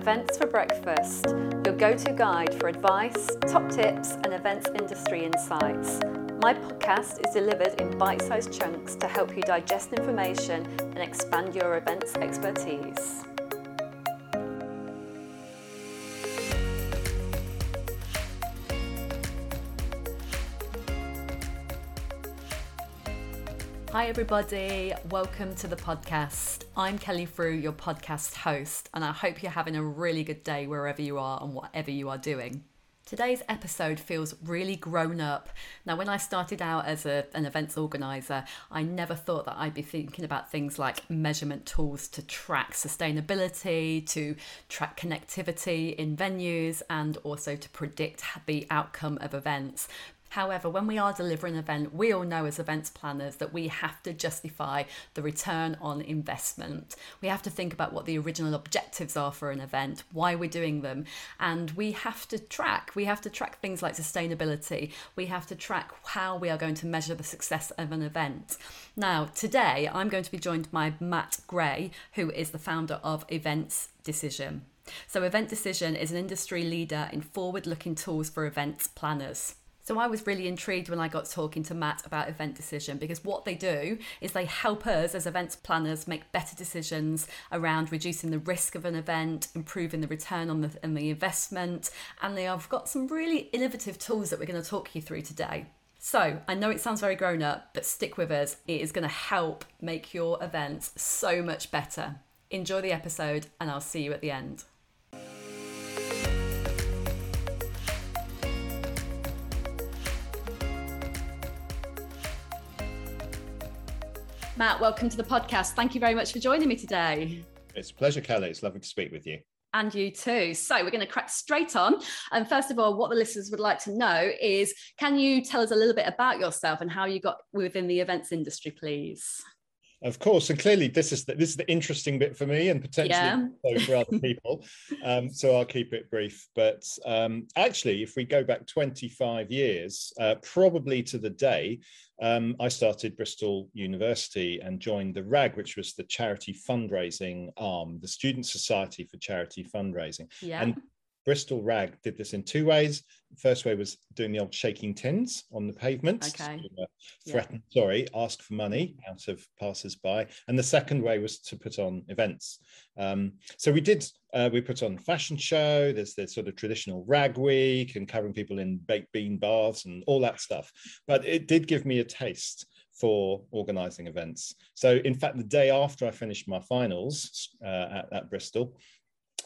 Events for Breakfast, your go to guide for advice, top tips, and events industry insights. My podcast is delivered in bite sized chunks to help you digest information and expand your events expertise. Hi, everybody. Welcome to the podcast. I'm Kelly Frew, your podcast host, and I hope you're having a really good day wherever you are and whatever you are doing. Today's episode feels really grown up. Now, when I started out as a, an events organizer, I never thought that I'd be thinking about things like measurement tools to track sustainability, to track connectivity in venues, and also to predict the outcome of events. However, when we are delivering an event, we all know as events planners that we have to justify the return on investment. We have to think about what the original objectives are for an event, why we're doing them, and we have to track. We have to track things like sustainability. We have to track how we are going to measure the success of an event. Now, today I'm going to be joined by Matt Gray, who is the founder of Events Decision. So, Event Decision is an industry leader in forward looking tools for events planners. So I was really intrigued when I got talking to Matt about event decision because what they do is they help us as events planners make better decisions around reducing the risk of an event, improving the return on the, on the investment, and they have got some really innovative tools that we're going to talk you through today. So, I know it sounds very grown up, but stick with us. It is going to help make your events so much better. Enjoy the episode, and I'll see you at the end. Matt, welcome to the podcast. Thank you very much for joining me today. It's a pleasure, Kelly. It's lovely to speak with you. And you too. So, we're going to crack straight on. And first of all, what the listeners would like to know is can you tell us a little bit about yourself and how you got within the events industry, please? Of course, and clearly this is the, this is the interesting bit for me and potentially yeah. for other people. Um, so I'll keep it brief. But um, actually, if we go back 25 years, uh, probably to the day, um, I started Bristol University and joined the RAG, which was the charity fundraising arm, the Student Society for Charity Fundraising. Yeah. And Bristol Rag did this in two ways. The first way was doing the old shaking tins on the pavement. Okay. To, uh, threaten, yeah. sorry, ask for money out of passers-by. And the second way was to put on events. Um, so we did, uh, we put on fashion show, there's the sort of traditional rag week and covering people in baked bean baths and all that stuff. But it did give me a taste for organizing events. So in fact, the day after I finished my finals uh, at, at Bristol,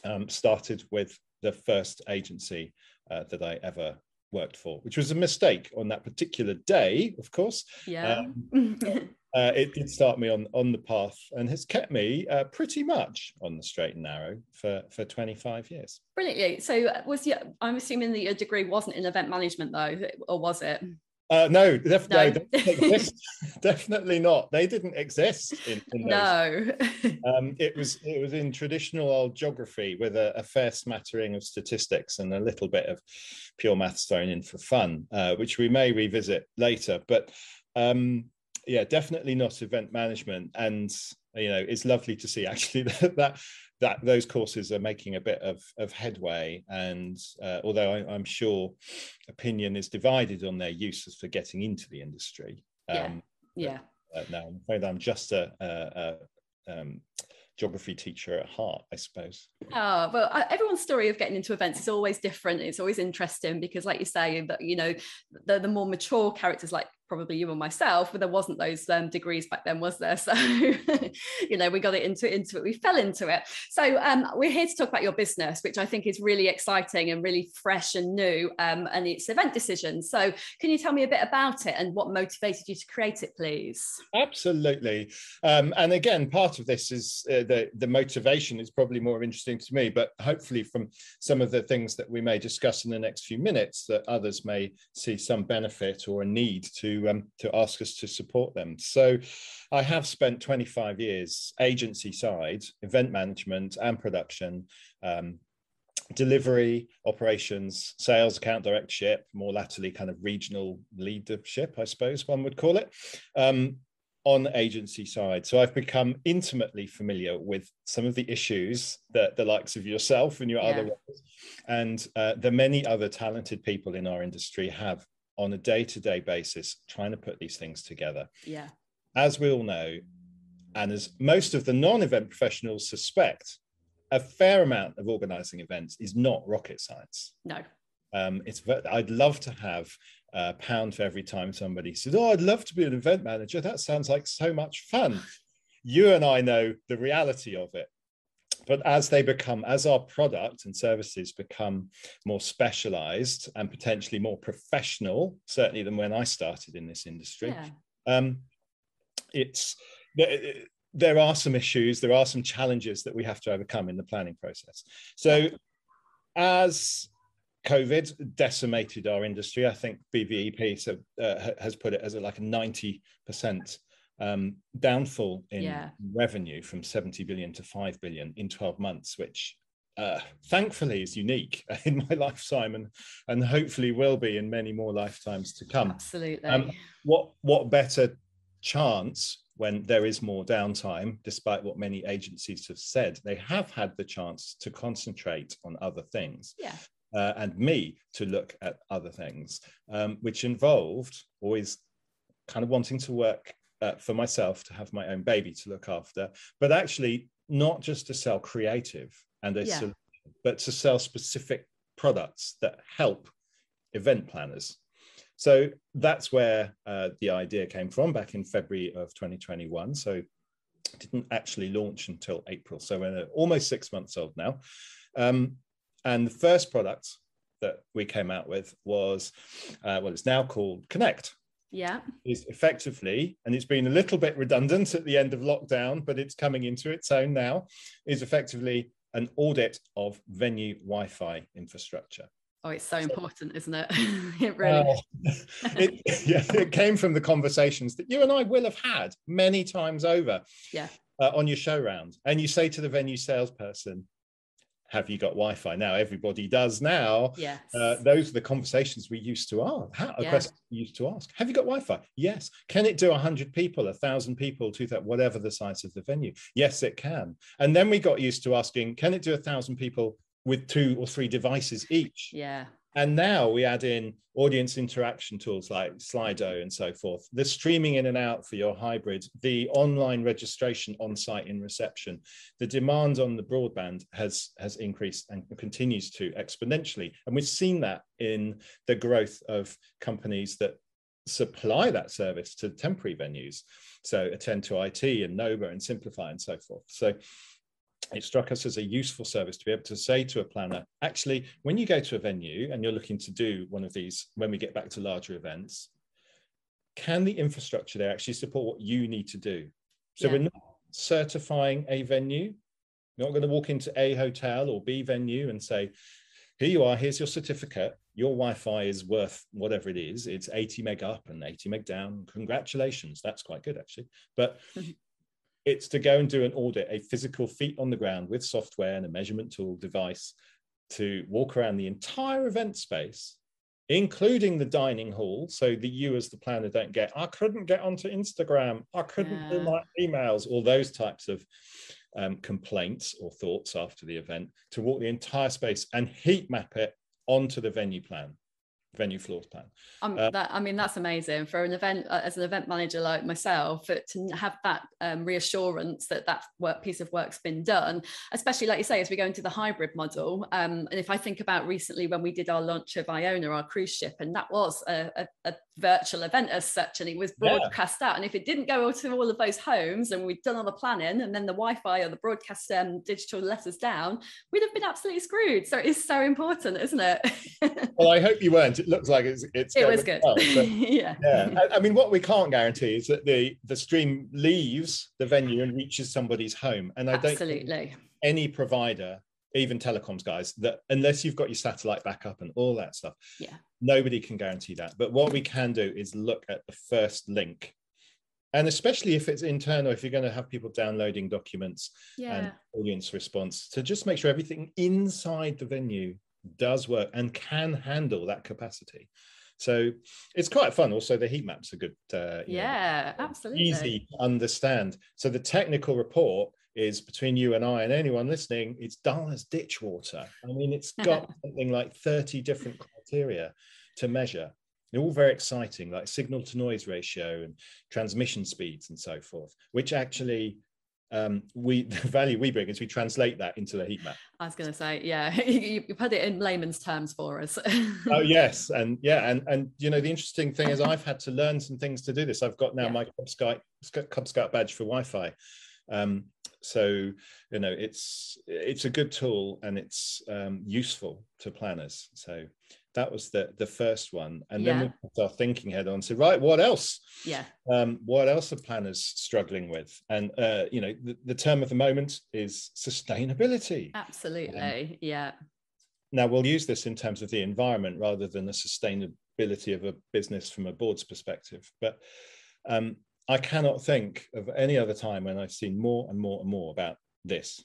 um, started with the first agency uh, that I ever worked for, which was a mistake on that particular day, of course. Yeah. Um, uh, it did start me on on the path and has kept me uh, pretty much on the straight and narrow for for 25 years. Brilliantly. So was your, I'm assuming that your degree wasn't in event management though, or was it? Uh, no, def- no. no definitely not. They didn't exist. In, in no, um, it was it was in traditional old geography with a, a, fair smattering of statistics and a little bit of pure maths thrown in for fun, uh, which we may revisit later. But um, yeah, definitely not event management. And you know, it's lovely to see actually that, that that those courses are making a bit of, of headway. And uh, although I, am sure opinion is divided on their uses for getting into the industry. Um, yeah. yeah. Uh, no, I'm afraid I'm just a, a, a um, geography teacher at heart, I suppose. Oh, well, everyone's story of getting into events is always different. It's always interesting because, like you say, that you know, the, the more mature characters like probably you and myself, but there wasn't those um, degrees back then, was there? So, you know, we got it into, into it, we fell into it. So um, we're here to talk about your business, which I think is really exciting and really fresh and new, um, and it's event decisions. So can you tell me a bit about it and what motivated you to create it, please? Absolutely. Um, and again, part of this is uh, the, the motivation is probably more interesting to me, but hopefully from some of the things that we may discuss in the next few minutes that others may see some benefit or a need to um, to ask us to support them. So I have spent 25 years agency side, event management and production, um, delivery, operations, sales, account directorship, more latterly kind of regional leadership, I suppose one would call it. Um, on agency side. So I've become intimately familiar with some of the issues that the likes of yourself and your yeah. other and uh, the many other talented people in our industry have on a day-to-day basis trying to put these things together. Yeah. As we all know, and as most of the non-event professionals suspect, a fair amount of organizing events is not rocket science. No. Um, it's I'd love to have a pound for every time somebody says, "Oh, I'd love to be an event manager." That sounds like so much fun. You and I know the reality of it. But as they become, as our product and services become more specialized and potentially more professional, certainly than when I started in this industry, yeah. um, it's there are some issues, there are some challenges that we have to overcome in the planning process. So, as COVID decimated our industry. I think BVEP uh, has put it as a, like a 90% um, downfall in yeah. revenue from 70 billion to 5 billion in 12 months, which uh, thankfully is unique in my lifetime and, and hopefully will be in many more lifetimes to come. Absolutely. Um, what, what better chance when there is more downtime, despite what many agencies have said, they have had the chance to concentrate on other things. Yeah uh, and me to look at other things, um, which involved always kind of wanting to work uh, for myself to have my own baby to look after, but actually not just to sell creative and a yeah. solution, but to sell specific products that help event planners. So that's where uh, the idea came from back in February of 2021. So didn't actually launch until April. So we're almost six months old now. Um, and the first product that we came out with was uh, what it's now called Connect. Yeah. Is effectively, and it's been a little bit redundant at the end of lockdown, but it's coming into its own now, is effectively an audit of venue Wi Fi infrastructure. Oh, it's so, important, isn't it? it really it, yeah, it came from the conversations that you and I will have had many times over. Yeah. Uh, on your show round. And you say to the venue salesperson, have you got Wi-Fi now? Everybody does now. Yes. Uh, those are the conversations we used to ask. How, yeah. we used to ask. Have you got Wi-Fi? Yes. Can it do hundred people, a thousand people, two thousand, whatever the size of the venue? Yes, it can. And then we got used to asking, can it do a thousand people with two or three devices each? Yeah. And now we add in audience interaction tools like Slido and so forth, the streaming in and out for your hybrid, the online registration on site in reception. The demand on the broadband has, has increased and continues to exponentially. And we've seen that in the growth of companies that supply that service to temporary venues. So attend to IT and Nova and Simplify and so forth. So it struck us as a useful service to be able to say to a planner, actually, when you go to a venue and you're looking to do one of these, when we get back to larger events, can the infrastructure there actually support what you need to do? So yeah. we're not certifying a venue. You're not going to walk into A hotel or B venue and say, here you are, here's your certificate. Your Wi-Fi is worth whatever it is. It's 80 meg up and 80 meg down. Congratulations. That's quite good, actually. But It's to go and do an audit, a physical feet on the ground with software and a measurement tool device to walk around the entire event space, including the dining hall, so that you as the planner don't get, I couldn't get onto Instagram, I couldn't yeah. do my emails, all those types of um, complaints or thoughts after the event, to walk the entire space and heat map it onto the venue plan venue floors plan. Um, uh, that, I mean, that's amazing for an event uh, as an event manager like myself to have that um, reassurance that that work piece of work's been done, especially like you say, as we go into the hybrid model. Um, and if I think about recently when we did our launch of Iona, our cruise ship, and that was a, a, a virtual event as such, and it was broadcast yeah. out. And if it didn't go to all of those homes and we'd done all the planning and then the Wi-Fi or the broadcast um, digital let us down, we'd have been absolutely screwed. So it is so important, isn't it? well, I hope you weren't it looks like it's it's it was good. Well, yeah, yeah. I, I, mean, what we can't guarantee is that the the stream leaves the venue and reaches somebody's home, and I absolutely. don't absolutely any provider even telecoms guys that unless you've got your satellite backup and all that stuff yeah nobody can guarantee that but what we can do is look at the first link and especially if it's internal if you're going to have people downloading documents yeah. and audience response to just make sure everything inside the venue does work and can handle that capacity. So it's quite fun. Also, the heat maps are good. Uh, yeah, know, absolutely. Easy to understand. So the technical report is between you and I and anyone listening, it's dull as ditch water. I mean, it's got something like 30 different criteria to measure. They're all very exciting, like signal to noise ratio and transmission speeds and so forth, which actually um, we the value we bring is we translate that into the heat map. I was going to say, yeah, you, you, put it in layman's terms for us. oh yes, and yeah, and and you know the interesting thing is I've had to learn some things to do this. I've got now yeah. my Cub Scout Cub Scout badge for Wi-Fi. Um, so you know it's it's a good tool and it's um, useful to planners. So that was the the first one. And yeah. then we put our thinking head on so right what else? Yeah. Um, what else are planners struggling with? And uh, you know the, the term of the moment is sustainability. Absolutely. Um, yeah. now we'll use this in terms of the environment rather than the sustainability of a business from a board's perspective. But um, i cannot think of any other time when i've seen more and more and more about this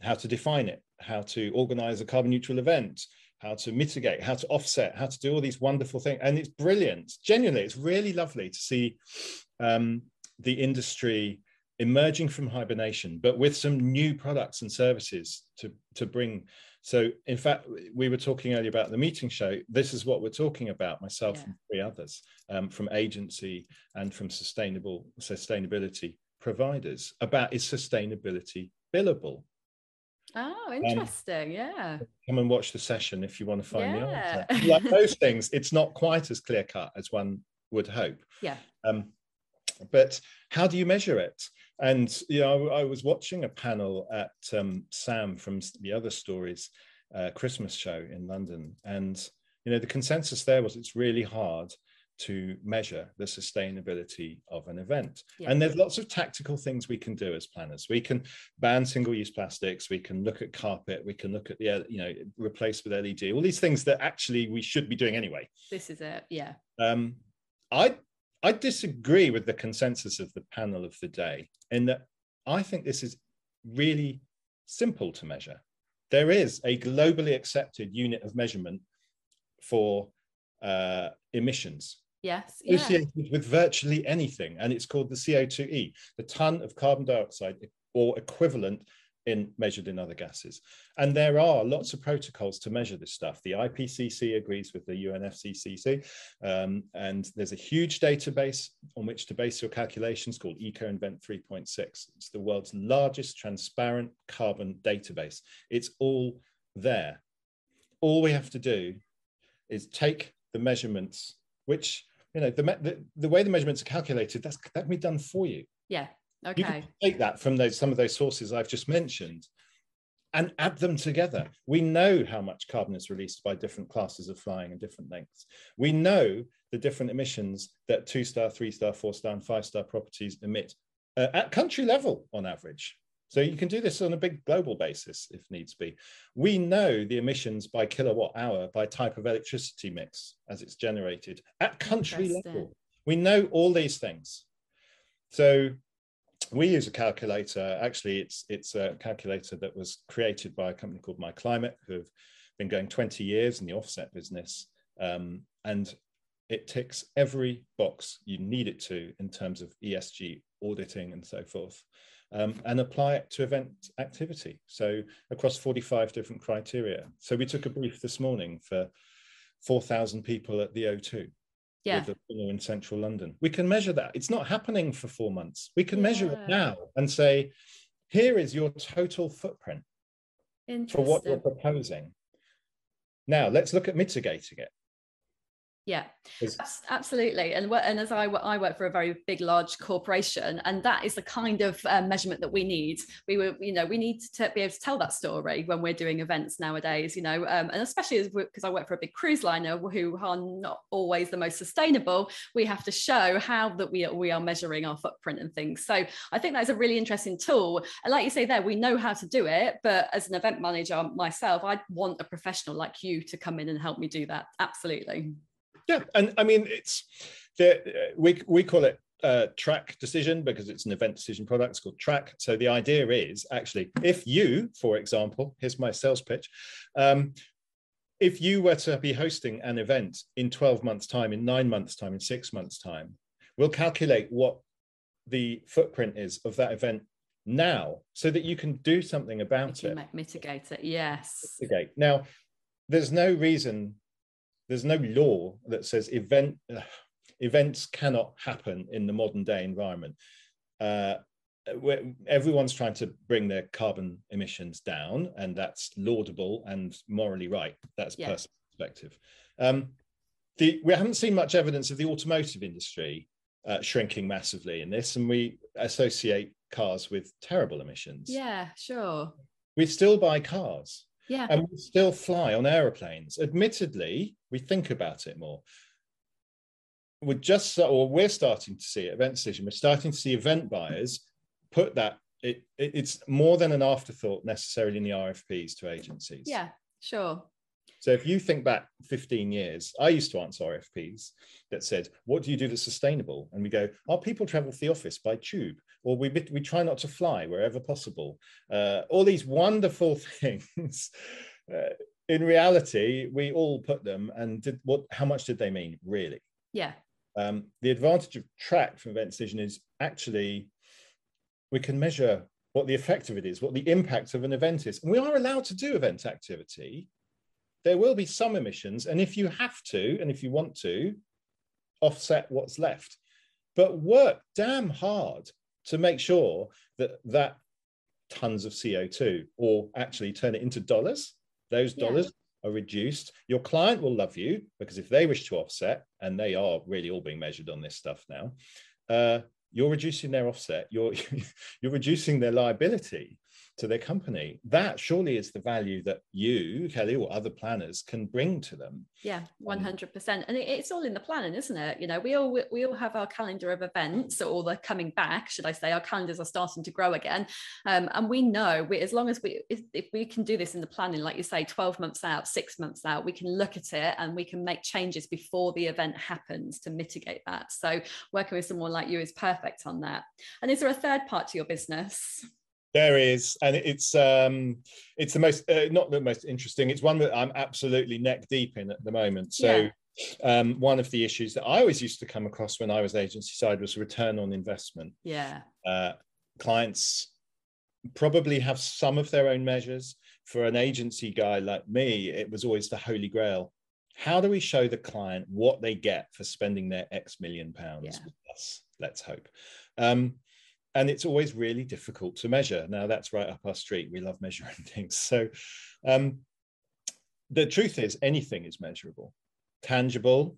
how to define it how to organize a carbon neutral event how to mitigate, how to offset, how to do all these wonderful things. And it's brilliant. Genuinely, it's really lovely to see um, the industry emerging from hibernation, but with some new products and services to, to bring. So, in fact, we were talking earlier about the meeting show. This is what we're talking about, myself yeah. and three others um, from agency and from sustainable sustainability providers about is sustainability billable Oh, um, interesting. Um, yeah. Come and watch the session if you want to find yeah. the answer. Like those things, it's not quite as clear cut as one would hope. Yeah. Um, but how do you measure it? And you know, I, I was watching a panel at um, Sam from the other stories uh, Christmas show in London, and you know the consensus there was it's really hard to measure the sustainability of an event. Yeah. And there's lots of tactical things we can do as planners. We can ban single-use plastics. We can look at carpet. We can look at the you know replace with LED. All these things that actually we should be doing anyway. This is it. Yeah. Um, I I disagree with the consensus of the panel of the day in that I think this is really simple to measure. There is a globally accepted unit of measurement for uh, emissions Yes. Associated yeah. with virtually anything. And it's called the CO2e, the ton of carbon dioxide or equivalent in measured in other gases. And there are lots of protocols to measure this stuff. The IPCC agrees with the UNFCCC, um, and there's a huge database on which to base your calculations called EcoInvent 3.6. It's the world's largest transparent carbon database. It's all there. All we have to do is take the measurements, which you know the, the, the way the measurements are calculated that's that can be done for you yeah okay you can take that from those some of those sources i've just mentioned and add them together we know how much carbon is released by different classes of flying and different lengths we know the different emissions that two star three star four star and five star properties emit uh, at country level on average so you can do this on a big global basis if needs be. We know the emissions by kilowatt hour by type of electricity mix as it's generated at country level. We know all these things. So we use a calculator. Actually, it's it's a calculator that was created by a company called myclimate, who have been going 20 years in the offset business. Um, and it ticks every box you need it to in terms of ESG auditing and so forth um, and apply it to event activity. So across 45 different criteria. So we took a brief this morning for 4,000 people at the O2. Yeah. With the in central London. We can measure that. It's not happening for four months. We can yeah. measure it now and say, here is your total footprint for what you're proposing. Now let's look at mitigating it. Yeah, absolutely. And and as I, I work for a very big, large corporation, and that is the kind of um, measurement that we need. We were, you know, we need to be able to tell that story when we're doing events nowadays. You know, um, and especially because I work for a big cruise liner who are not always the most sustainable. We have to show how that we are, we are measuring our footprint and things. So I think that's a really interesting tool. And like you say, there we know how to do it, but as an event manager myself, I'd want a professional like you to come in and help me do that. Absolutely. Yeah, and I mean it's the we we call it uh, track decision because it's an event decision product. It's called track. So the idea is actually if you, for example, here's my sales pitch. Um, if you were to be hosting an event in 12 months' time, in nine months' time, in six months' time, we'll calculate what the footprint is of that event now so that you can do something about it. Mitigate it, yes. Mitigate. Now, there's no reason, there's no law that says event uh, events cannot happen in the modern day environment. Uh, everyone's trying to bring their carbon emissions down, and that's laudable and morally right. That's yeah. personal perspective. Um, the, we haven't seen much evidence of the automotive industry uh, shrinking massively in this, and we associate cars with terrible emissions. Yeah, sure. We still buy cars. Yeah. And we still fly on aeroplanes. Admittedly, we think about it more. We're just, or we're starting to see Event Decision, we're starting to see event buyers put that, it, it, it's more than an afterthought necessarily in the RFPs to agencies. Yeah, sure. So if you think back 15 years, I used to answer RFPs that said, "What do you do that's sustainable?" And we go, "Our people travel to the office by tube, or we we try not to fly wherever possible." Uh, all these wonderful things. Uh, in reality, we all put them, and did what? How much did they mean, really? Yeah. Um, the advantage of track from event decision is actually we can measure what the effect of it is, what the impact of an event is, and we are allowed to do event activity there will be some emissions. And if you have to, and if you want to, offset what's left. But work damn hard to make sure that that tons of CO2, or actually turn it into dollars, those dollars yeah. are reduced. Your client will love you because if they wish to offset, and they are really all being measured on this stuff now, uh, you're reducing their offset. You're you're reducing their liability to their company. That surely is the value that you, Kelly, or other planners can bring to them. Yeah, um, one hundred percent. And it's all in the planning, isn't it? You know, we all we all have our calendar of events, or they're coming back, should I say? Our calendars are starting to grow again, um, and we know we, as long as we if, if we can do this in the planning, like you say, twelve months out, six months out, we can look at it and we can make changes before the event happens to mitigate that. So working with someone like you is perfect on that. And is there a third part to your business? There is, and it's um, it's the most uh, not the most interesting. It's one that I'm absolutely neck deep in at the moment. So. Yeah. Um, one of the issues that I always used to come across when I was agency side was return on investment. Yeah. Uh, clients probably have some of their own measures. For an agency guy like me, it was always the holy grail. How do we show the client what they get for spending their X million pounds yeah. with us? Let's hope. Um, and it's always really difficult to measure. Now that's right up our street. We love measuring things. So um, the truth is, anything is measurable, tangible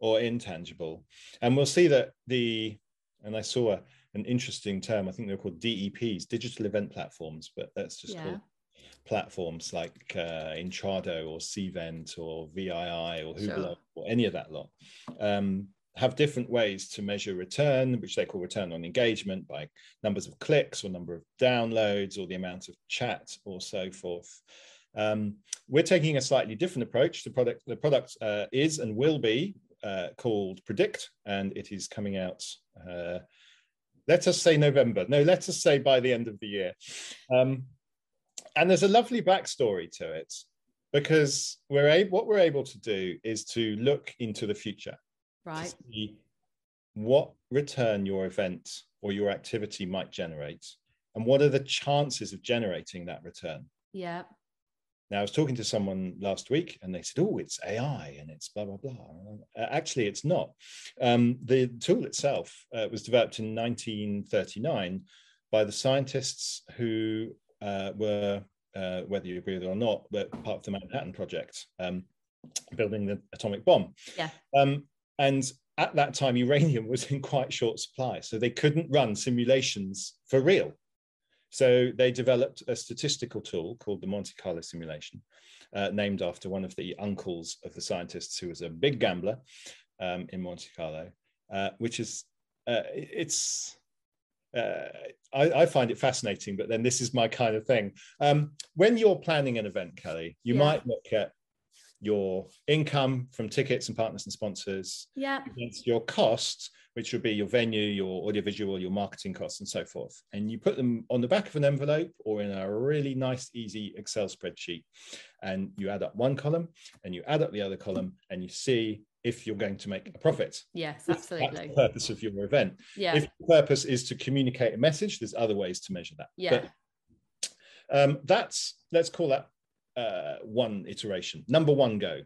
or intangible, and we'll see that the. And I saw a, an interesting term. I think they're called DEPs, digital event platforms, but that's just yeah. called platforms like uh, Intrado or Cvent or VII or Hubilo sure. or any of that lot. Um, have different ways to measure return, which they call return on engagement by numbers of clicks or number of downloads or the amount of chat or so forth. Um, we're taking a slightly different approach. The product, the product uh, is and will be uh, called Predict, and it is coming out. Uh, let us say November. No, let us say by the end of the year. Um, and there's a lovely backstory to it because we're able, what we're able to do is to look into the future right. what return your event or your activity might generate and what are the chances of generating that return? Yeah. Now i was talking to someone last week and they said oh it's ai and it's blah blah blah. Uh, actually it's not. Um, the tool itself uh, was developed in 1939 by the scientists who uh, were uh, whether you agree with it or not, but part of the Manhattan Project, um, building the atomic bomb. Yeah. Um, and at that time, uranium was in quite short supply, so they couldn't run simulations for real. So they developed a statistical tool called the Monte Carlo simulation, uh, named after one of the uncles of the scientists who was a big gambler um, in Monte Carlo, uh, which is uh, it's. Uh, I, I, find it fascinating, but then this is my kind of thing. Um, when you're planning an event, Kelly, you yeah. might look at your income from tickets and partners and sponsors yeah against your costs which would be your venue your audiovisual your marketing costs and so forth. And you put them on the back of an envelope or in a really nice easy excel spreadsheet. And you add up one column and you add up the other column and you see if you're going to make a profit. Yes absolutely that's the purpose of your event. Yeah. If the purpose is to communicate a message there's other ways to measure that. Yeah. But um, that's let's call that uh, one iteration. Number one go.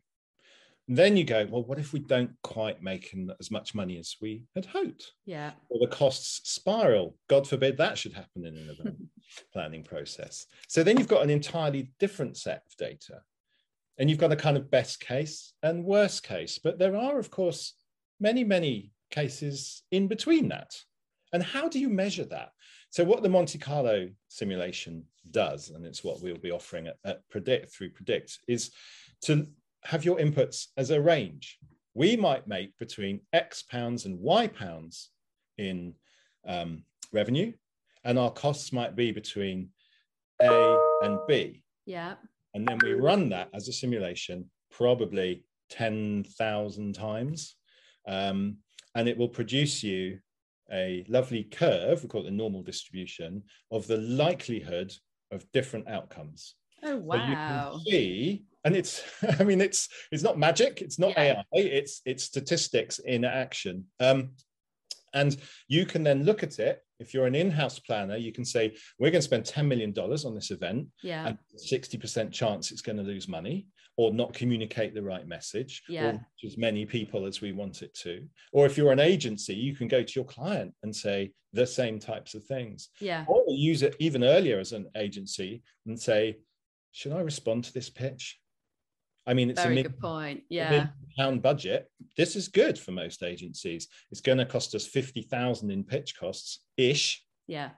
Then you go, well, what if we don't quite make as much money as we had hoped? yeah Or the costs spiral. God forbid that should happen in an event planning process. So then you've got an entirely different set of data. And you've got a kind of best case and worst case. But there are, of course, many, many cases in between that. And how do you measure that? So what the Monte Carlo simulation does, and it's what we'll be offering at, at Predict through Predict, is to have your inputs as a range. We might make between X pounds and Y pounds in um, revenue, and our costs might be between A and B. yeah And then we run that as a simulation probably 10,000 times. Um, and it will produce you a lovely curve, we call it the normal distribution, of the likelihood of different outcomes. oh So you can see, and it's, I mean, it's it's not magic, it's not Yeah. AI, it's it's statistics in action. Um, and you can then look at it. If you're an in-house planner, you can say, we're going to spend $10 million on this event yeah and 60% chance it's going to lose money or not communicate the right message Yeah. or as many people as we want it to. Or if you're an agency you can go to your client and say the same types of things. Yeah. Or use it even earlier as an agency and say should i respond to this pitch? I mean it's a very million good point. yeah. pound budget. This is good for most agencies. It's going to cost us 50000 in pitch costs ish. Yeah.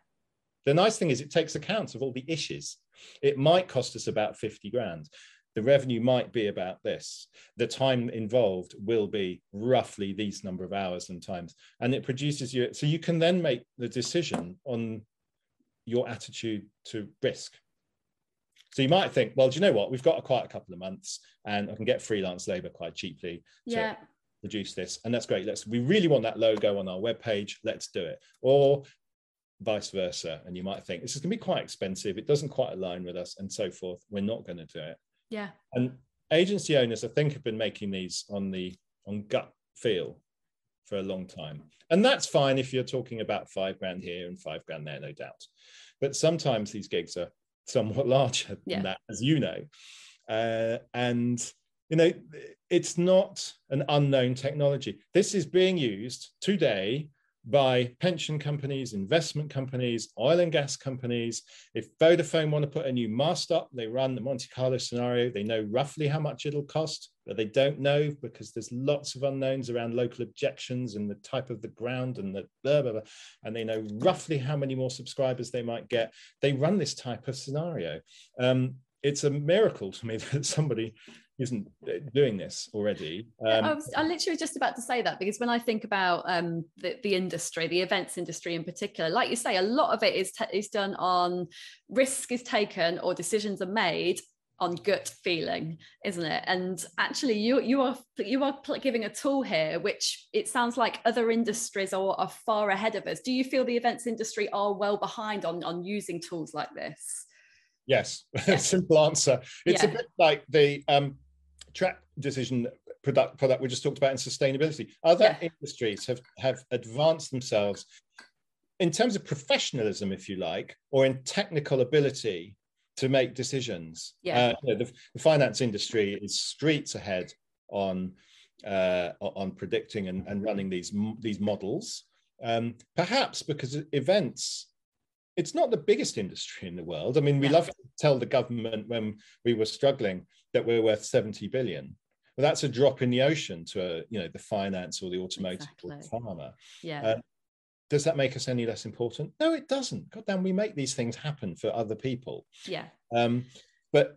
The nice thing is it takes account of all the issues. It might cost us about 50 grand. The revenue might be about this. The time involved will be roughly these number of hours and times. And it produces you, so you can then make the decision on your attitude to risk. So you might think, well, do you know what? We've got a, quite a couple of months and I can get freelance labor quite cheaply to yeah produce this. And that's great. Let's, we really want that logo on our webpage. Let's do it. Or vice versa. And you might think this is going to be quite expensive. It doesn't quite align with us and so forth. We're not going to do it. Yeah And agency owners, I think, have been making these on the on gut feel for a long time. And that's fine if you're talking about five grand here and five grand there, no doubt. But sometimes these gigs are somewhat larger Yeah. than that, as you know. Uh, and you know, it's not an unknown technology. This is being used today by pension companies, investment companies, oil and gas companies. If Vodafone want to put a new mast up, they run the Monte Carlo scenario. They know roughly how much it'll cost, but they don't know because there's lots of unknowns around local objections and the type of the ground and the blah, blah, blah. And they know roughly how many more subscribers they might get. They run this type of scenario. Um, it's a miracle to me that somebody isn't doing this already. Um, I was I literally was just about to say that because when I think about um, the, the industry, the events industry in particular, like you say, a lot of it is, t- is done on risk is taken or decisions are made on gut feeling isn't it and actually you you are you are giving a tool here which it sounds like other industries are, are far ahead of us do you feel the events industry are well behind on on using tools like this Yes, Yeah. simple answer. It's a bit like the um, track decision product product we just talked about in sustainability. Other Yeah. industries have have advanced themselves in terms of professionalism, if you like, or in technical ability to make decisions. Yeah. Uh, you know, the, the finance industry is streets ahead on uh, on predicting and, and running these these models. Um, perhaps because events it's not the biggest industry in the world. I mean, we Yeah. love to tell the government when we were struggling that we're worth 70 billion. well that's a drop in the ocean to a, you know the finance or the automotive or Exactly. pharma. yeah Uh, Does that make us any less important? No, it doesn't. God damn, we make these things happen for other people. yeah Um, but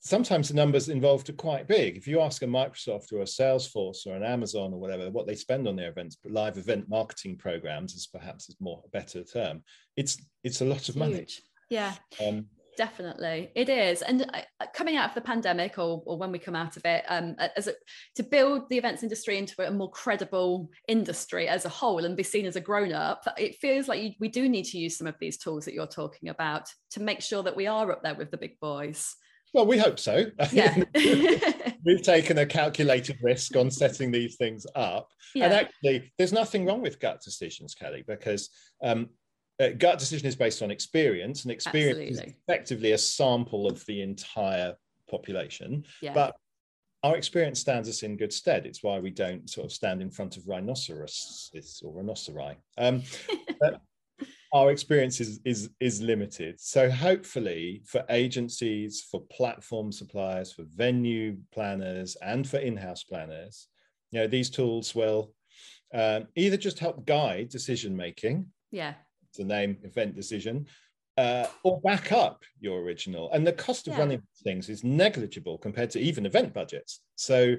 sometimes the numbers involved are quite big. If you ask a Microsoft or a Salesforce or an Amazon or whatever what they spend on their events, but live event marketing programs is perhaps is more a better term. It's it's a lot of money. yeah Um, definitely it is and uh, coming out of the pandemic or, or when we come out of it um, as a, to build the events industry into a more credible industry as a whole and be seen as a grown-up it feels like you, we do need to use some of these tools that you're talking about to make sure that we are up there with the big boys well, we hope so. Yeah. We've taken a calculated risk on setting these things up. Yeah. And actually, there's nothing wrong with gut decisions, Kelly, because um, uh, gut decision is based on experience, and experience Absolutely. is effectively a sample of the entire population. Yeah. But our experience stands us in good stead. It's why we don't sort of stand in front of rhinoceroses or rhinoceri. Um, our experience is, is is limited. So hopefully, for agencies, for platform suppliers, for venue planners, and for in-house planners, you know, these tools will um, either just help guide decision making. Yeah the name event decision, uh, or back up your original. And the cost of yeah. running things is negligible compared to even event budgets. So,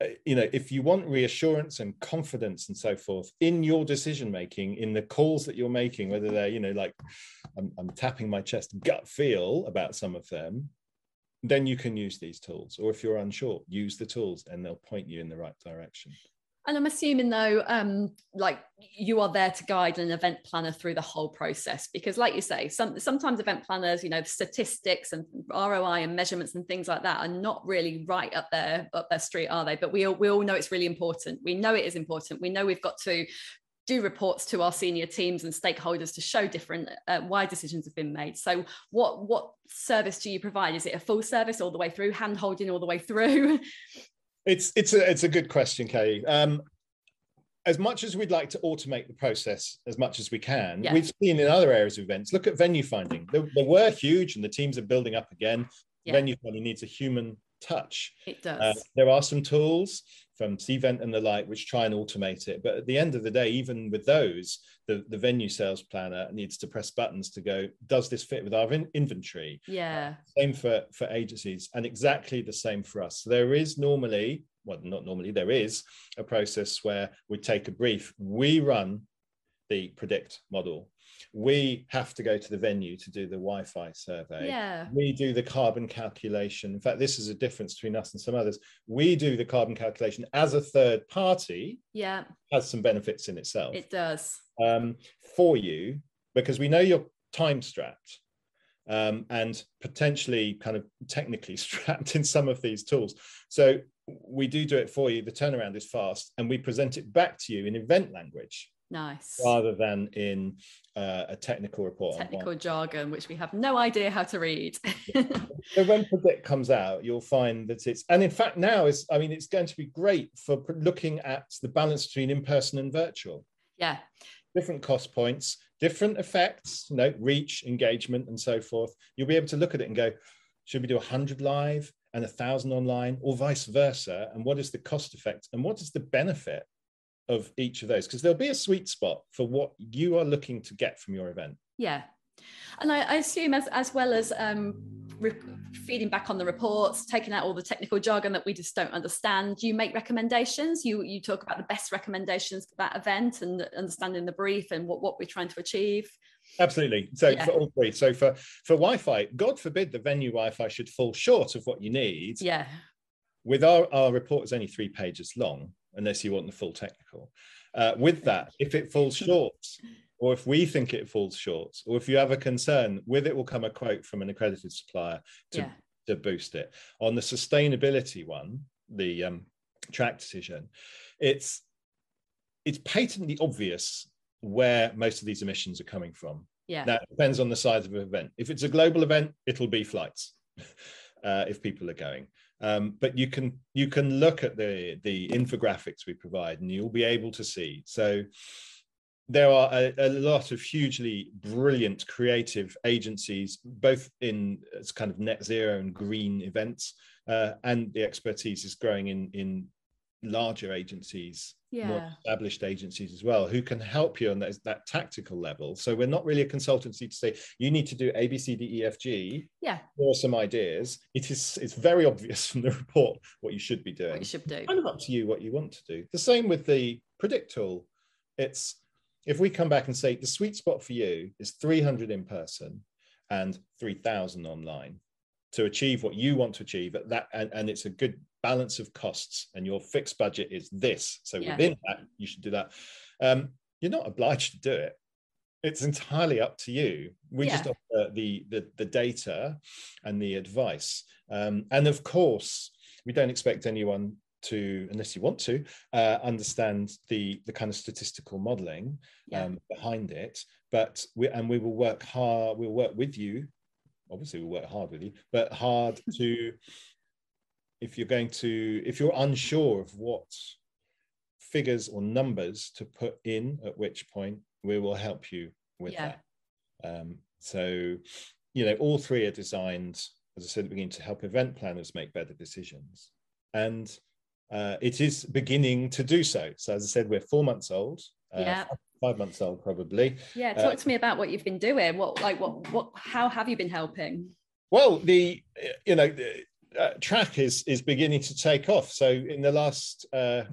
uh, you know, if you want reassurance and confidence and so forth in your decision making, in the calls that you're making, whether they're, you know, like I'm, I'm tapping my chest, gut feel about some of them, then you can use these tools. Or if you're unsure, use the tools and they'll point you in the right direction. And I'm assuming though, um, like you are there to guide an event planner through the whole process because, like you say, some sometimes event planners, you know, statistics and ROI and measurements and things like that are not really right up there up their street, are they? But we all, we all know it's really important. We know it is important. We know we've got to do reports to our senior teams and stakeholders to show different uh, why decisions have been made. So, what what service do you provide? Is it a full service all the way through, hand holding all the way through? It's it's a it's a good question, Kay. Um, as much as we'd like to automate the process as much as we can, yeah. we've seen in other areas of events. Look at venue finding; they, they were huge, and the teams are building up again. Yeah. Venue finding needs a human touch. It does. Uh, there are some tools from Cvent and the like which try and automate it, but at the end of the day, even with those, the, the venue sales planner needs to press buttons to go, does this fit with our in- inventory? Yeah. Uh, same for for agencies, and exactly the same for us. So there is normally, well, not normally, there is a process where we take a brief, we run the predict model we have to go to the venue to do the Wi-Fi survey. Yeah. We do the carbon calculation. In fact, this is a difference between us and some others. We do the carbon calculation as a third party. Yeah. Has some benefits in itself. It does. Um, for you, because we know you're time strapped. Um, and potentially kind of technically strapped in some of these tools. So we do do it for you. The turnaround is fast, and we present it back to you in event language. Nice. Rather than in uh, a technical report. Technical jargon, which we have no idea how to read. so when Predict comes out, you'll find that it's, and in fact now is, I mean, it's going to be great for looking at the balance between in-person and virtual. Yeah. Different cost points, different effects, you know, reach, engagement, and so forth. You'll be able to look at it and go, should we do 100 live and 1,000 online, or vice versa? And what is the cost effect? And what is the benefit of each of those because there'll be a sweet spot for what you are looking to get from your event. Yeah. And I, I assume as as well as um, re- feeding back on the reports taking out all the technical jargon that we just don't understand you make recommendations? You you talk about the best recommendations for that event and understanding the brief and what, what we're trying to achieve. Absolutely. So yeah. for all three. So for for wi-fi god forbid the venue wi-fi should fall short of what you need. Yeah. With our our report is only three pages long unless you want the full technical. Uh, with that, if it falls short, or if we think it falls short, or if you have a concern, with it will come a quote from an accredited supplier to, yeah. to boost it. On the sustainability one, the um, track decision, it's it's patently obvious where most of these emissions are coming from. Yeah. It depends on the size of the event. If it's a global event, it'll be flights. uh, if people are going. Um, but you can you can look at the the infographics we provide, and you'll be able to see. So there are a, a, lot of hugely brilliant creative agencies, both in as kind of net zero and green events, uh, and the expertise is growing in in larger agencies yeah. more established agencies as well who can help you on that, that tactical level. So we're not really a consultancy to say you need to do a b c d e f g yeah. or some ideas. It is it's very obvious from the report what you should be doing. what you should do. Kind of up to you what you want to do. The same with the predict tool. It's if we come back and say the sweet spot for you is 300 in person and 3000 online to achieve what you want to achieve at that and, and it's a good balance of costs and your fixed budget is this. So Yeah. within that you should do that. Um, you're not obliged to do it. It's entirely up to you. We just offer the, the the data and the advice. Um, and of course we don't expect anyone to unless you want to uh, understand the the kind of statistical modeling Yeah. um, behind it. But we and we will work hard we'll work with you obviously we'll work hard with you but hard to if you're going to if you're unsure of what figures or numbers to put in at which point we will help you with Yeah. that um, so you know all three are designed as i said at the beginning to help event planners make better decisions and uh, it is beginning to do so so as i said we're four months old uh, Yeah. Five months old probably Yeah, Uh, talk to me about what you've been doing. What like what what how have you been helping? Well, the you know the, uh, track is is beginning to take off. So in the last, uh,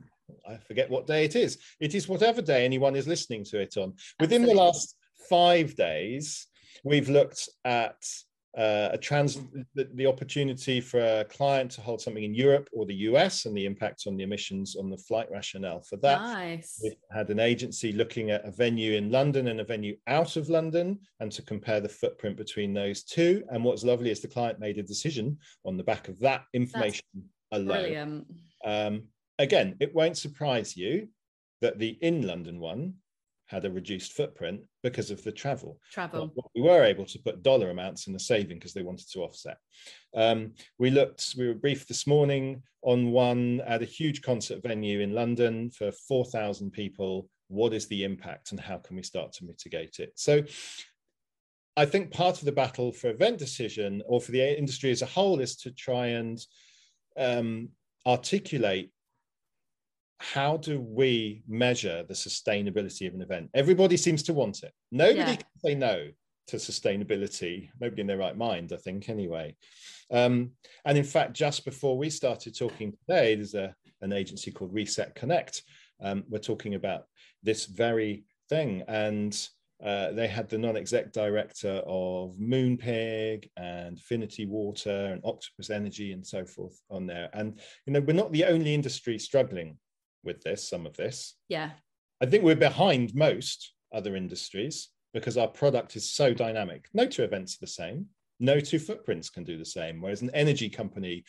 I forget what day it is. It is whatever day anyone is listening to it on. Within the last five days, we've looked at uh, a trans the, the opportunity for a client to hold something in Europe or the US and the impact on the emissions on the flight rationale for that. nice. We've had an agency looking at a venue in London and a venue out of London and to compare the footprint between those two. And what's lovely is the client made a decision on the back of that information alone. Brilliant. Um, again, it won't surprise you that the in London one had a reduced footprint because of the travel. Travel. But we were able to put dollar amounts in the saving because they wanted to offset. Um, we looked, we were briefed this morning on one at a huge concert venue in London for 4,000 people. What is the impact and how can we start to mitigate it? So I think part of the battle for event decision or for the industry as a whole is to try and um, articulate how do we measure the sustainability of an event? Everybody seems to want it. Nobody Yeah. can say no to sustainability. Nobody in their right mind, I think, anyway. Um, and in fact, just before we started talking today, there's a, an agency called Reset Connect. Um, we're talking about this very thing. And uh, they had the non-exec director of Moonpig and Affinity Water and Octopus Energy and so forth on there. And you know, we're not the only industry struggling with this. Some of this, Yeah. I think, we're behind most other industries because our product is so dynamic. No two events are the same. No two footprints can do the same. Whereas an energy company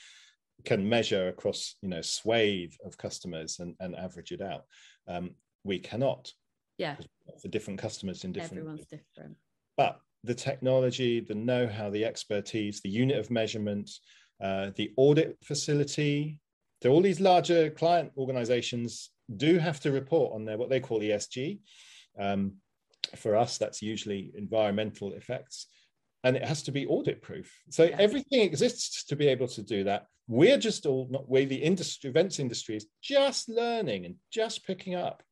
can measure across, you know, swathe of customers and, and average it out. Um, we cannot Yeah. for different customers in different Everyone's different. but the technology, the know-how, the expertise, the unit of measurement, uh, the audit facility, so all these larger client organizations do have to report on their what they call ESG. Um, for us, that's usually environmental effects, and it has to be audit proof. So Yeah. everything exists to be able to do that. We're just all not we the industry events industry is just learning and just picking up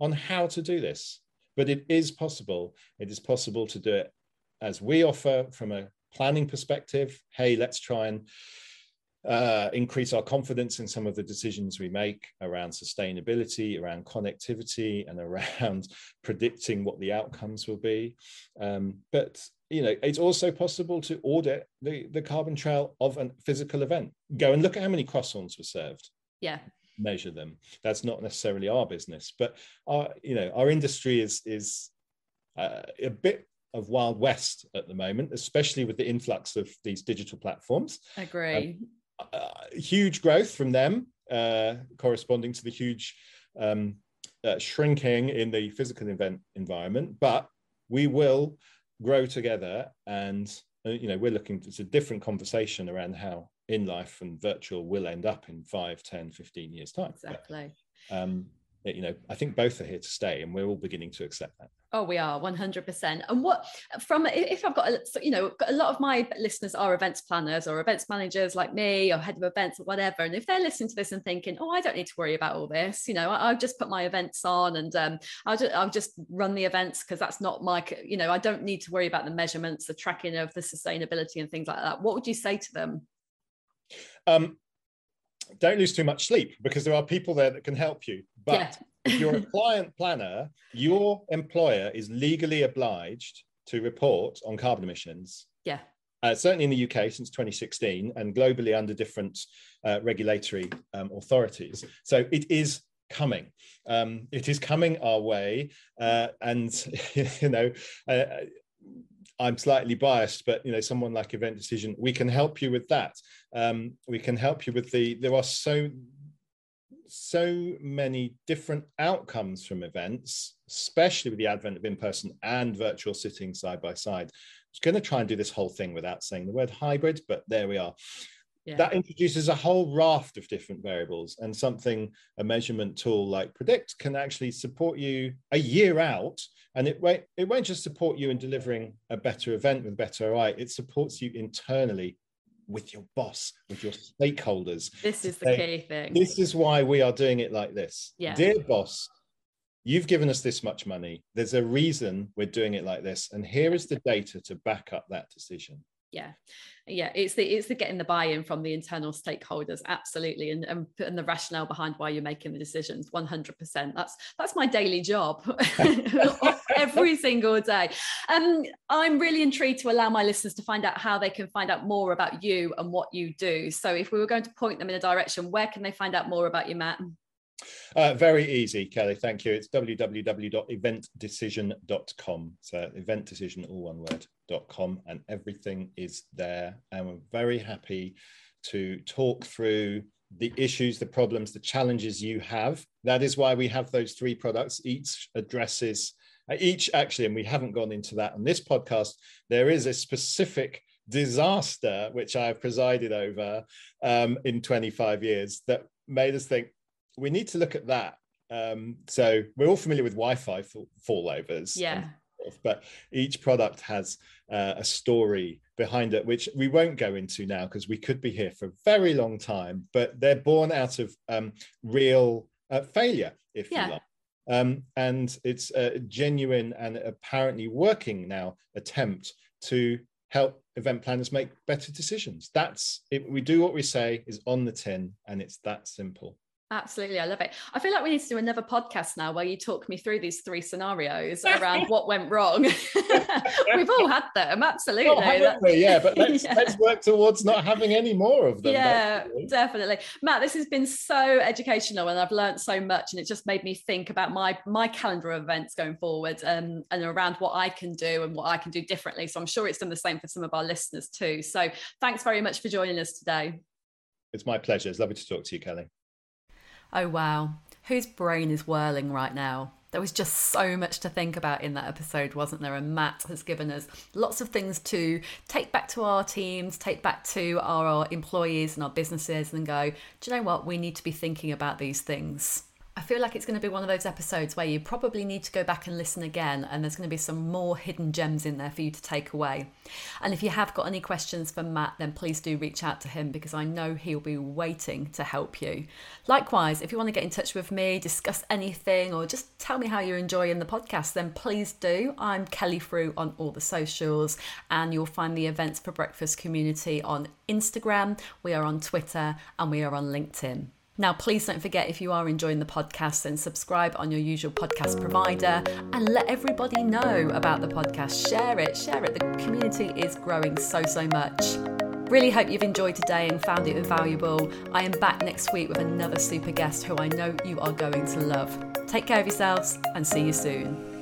on how to do this. But it is possible. It is possible to do it as we offer from a planning perspective. Hey, let's try and uh, increase our confidence in some of the decisions we make around sustainability, around connectivity, and around predicting what the outcomes will be. Um, but you know, it's also possible to audit the, the carbon trail of a physical event. Go and look at how many croissants were served Yeah. measure them. That's not necessarily our business, but our you know our industry is is uh, a bit of wild west at the moment, especially with the influx of these digital platforms. Agree. Uh, huge growth from them, uh, corresponding to the huge um, uh, shrinking in the physical event environment. But we will grow together, and uh, you know we're looking. It's a different conversation around how in life and virtual will end up in 5 10 15 years time But, exactly. um, you know i think both are here to stay and we're all beginning to accept that Oh, we are 100%. And what from if I've got, a, you know, a lot of my listeners are events planners or events managers like me or head of events or whatever. And if they're listening to this and thinking, oh, I don't need to worry about all this, you know, I, I'll just put my events on and um, I'll, just, I'll just run the events because that's not my, you know, I don't need to worry about the measurements, the tracking of the sustainability and things like that. What would you say to them? um, don't lose too much sleep because there are people there that can help you but Yeah. if you're a client planner your employer is legally obliged to report on carbon emissions Yeah. Uh, certainly in the UK since 2016 and globally under different uh, regulatory um, authorities. So it is coming. Um, it is coming our way. Uh, and, you know, uh, I'm slightly biased, but you know, someone like Event Decision, we can help you with that. Um, we can help you with the. There are so so many different outcomes from events, especially with the advent of in-person and virtual sitting side by side. I was going to try and do this whole thing without saying the word hybrid, but there we are. Yeah. That introduces a whole raft of different variables, and something a measurement tool like Predict can actually support you a year out. And it won't, it won't just support you in delivering a better event with better ROI, it supports you internally with your boss, with your stakeholders. This is the key thing. This is why we are doing it like this. Yeah. Dear boss, you've given us this much money. There's a reason we're doing it like this. And here is the data to back up that decision yeah. Yeah it's the it's the getting the buy-in from the internal stakeholders absolutely and, and putting the rationale behind why you're making the decisions 100% that's that's my daily job every single day. Um i'm really intrigued to allow my listeners to find out how they can find out more about you and what you do. So if we were going to point them in a direction where can they find out more about you matt uh, very easy, Kelly. Thank you. It's www.eventdecision.com. So event decision, all one word, com, and everything is there. And we're very happy to talk through the issues, the problems, the challenges you have. That is why we have those three products. Each addresses, uh, each actually, and we haven't gone into that on this podcast, there is a specific disaster which I've presided over um, in 25 years that made us think we need to look at that. Um, so we're all familiar with Wi-Fi fallovers. Yeah. But each product has uh, a story behind it, which we won't go into now because we could be here for a very long time. But they're born out of um, real uh, failure, if yeah. you like. Um, and it's a genuine and apparently working now attempt to help event planners make better decisions. That's it. We do what we say is on the tin, and it's that simple. Absolutely. I love it. I feel like we need to do another podcast now where you talk me through these three scenarios around what went wrong. We've all had them. Absolutely. Oh, we? Yeah, but let's, yeah. let's work towards not having any more of them. Yeah, definitely. definitely. Matt, this has been so educational and I've learned so much and it just made me think about my my calendar of events going forward um, and around what I can do and what I can do differently. So I'm sure it's done the same for some of our listeners too. So thanks very much for joining us today. It's my pleasure. It's lovely to talk to you, Kelly. Oh, wow. Whose brain is whirling right now? There was just so much to think about in that episode, wasn't there? And Matt has given us lots of things to take back to our teams, take back to our employees and our businesses, and go, do you know what? We need to be thinking about these things. I feel like it's going to be one of those episodes where you probably need to go back and listen again, and there's going to be some more hidden gems in there for you to take away. And if you have got any questions for Matt, then please do reach out to him because I know he'll be waiting to help you. Likewise, if you want to get in touch with me, discuss anything, or just tell me how you're enjoying the podcast, then please do. I'm Kelly Frew on all the socials, and you'll find the Events for Breakfast community on Instagram, we are on Twitter, and we are on LinkedIn. Now, please don't forget if you are enjoying the podcast, then subscribe on your usual podcast provider and let everybody know about the podcast. Share it, share it. The community is growing so, so much. Really hope you've enjoyed today and found it invaluable. I am back next week with another super guest who I know you are going to love. Take care of yourselves and see you soon.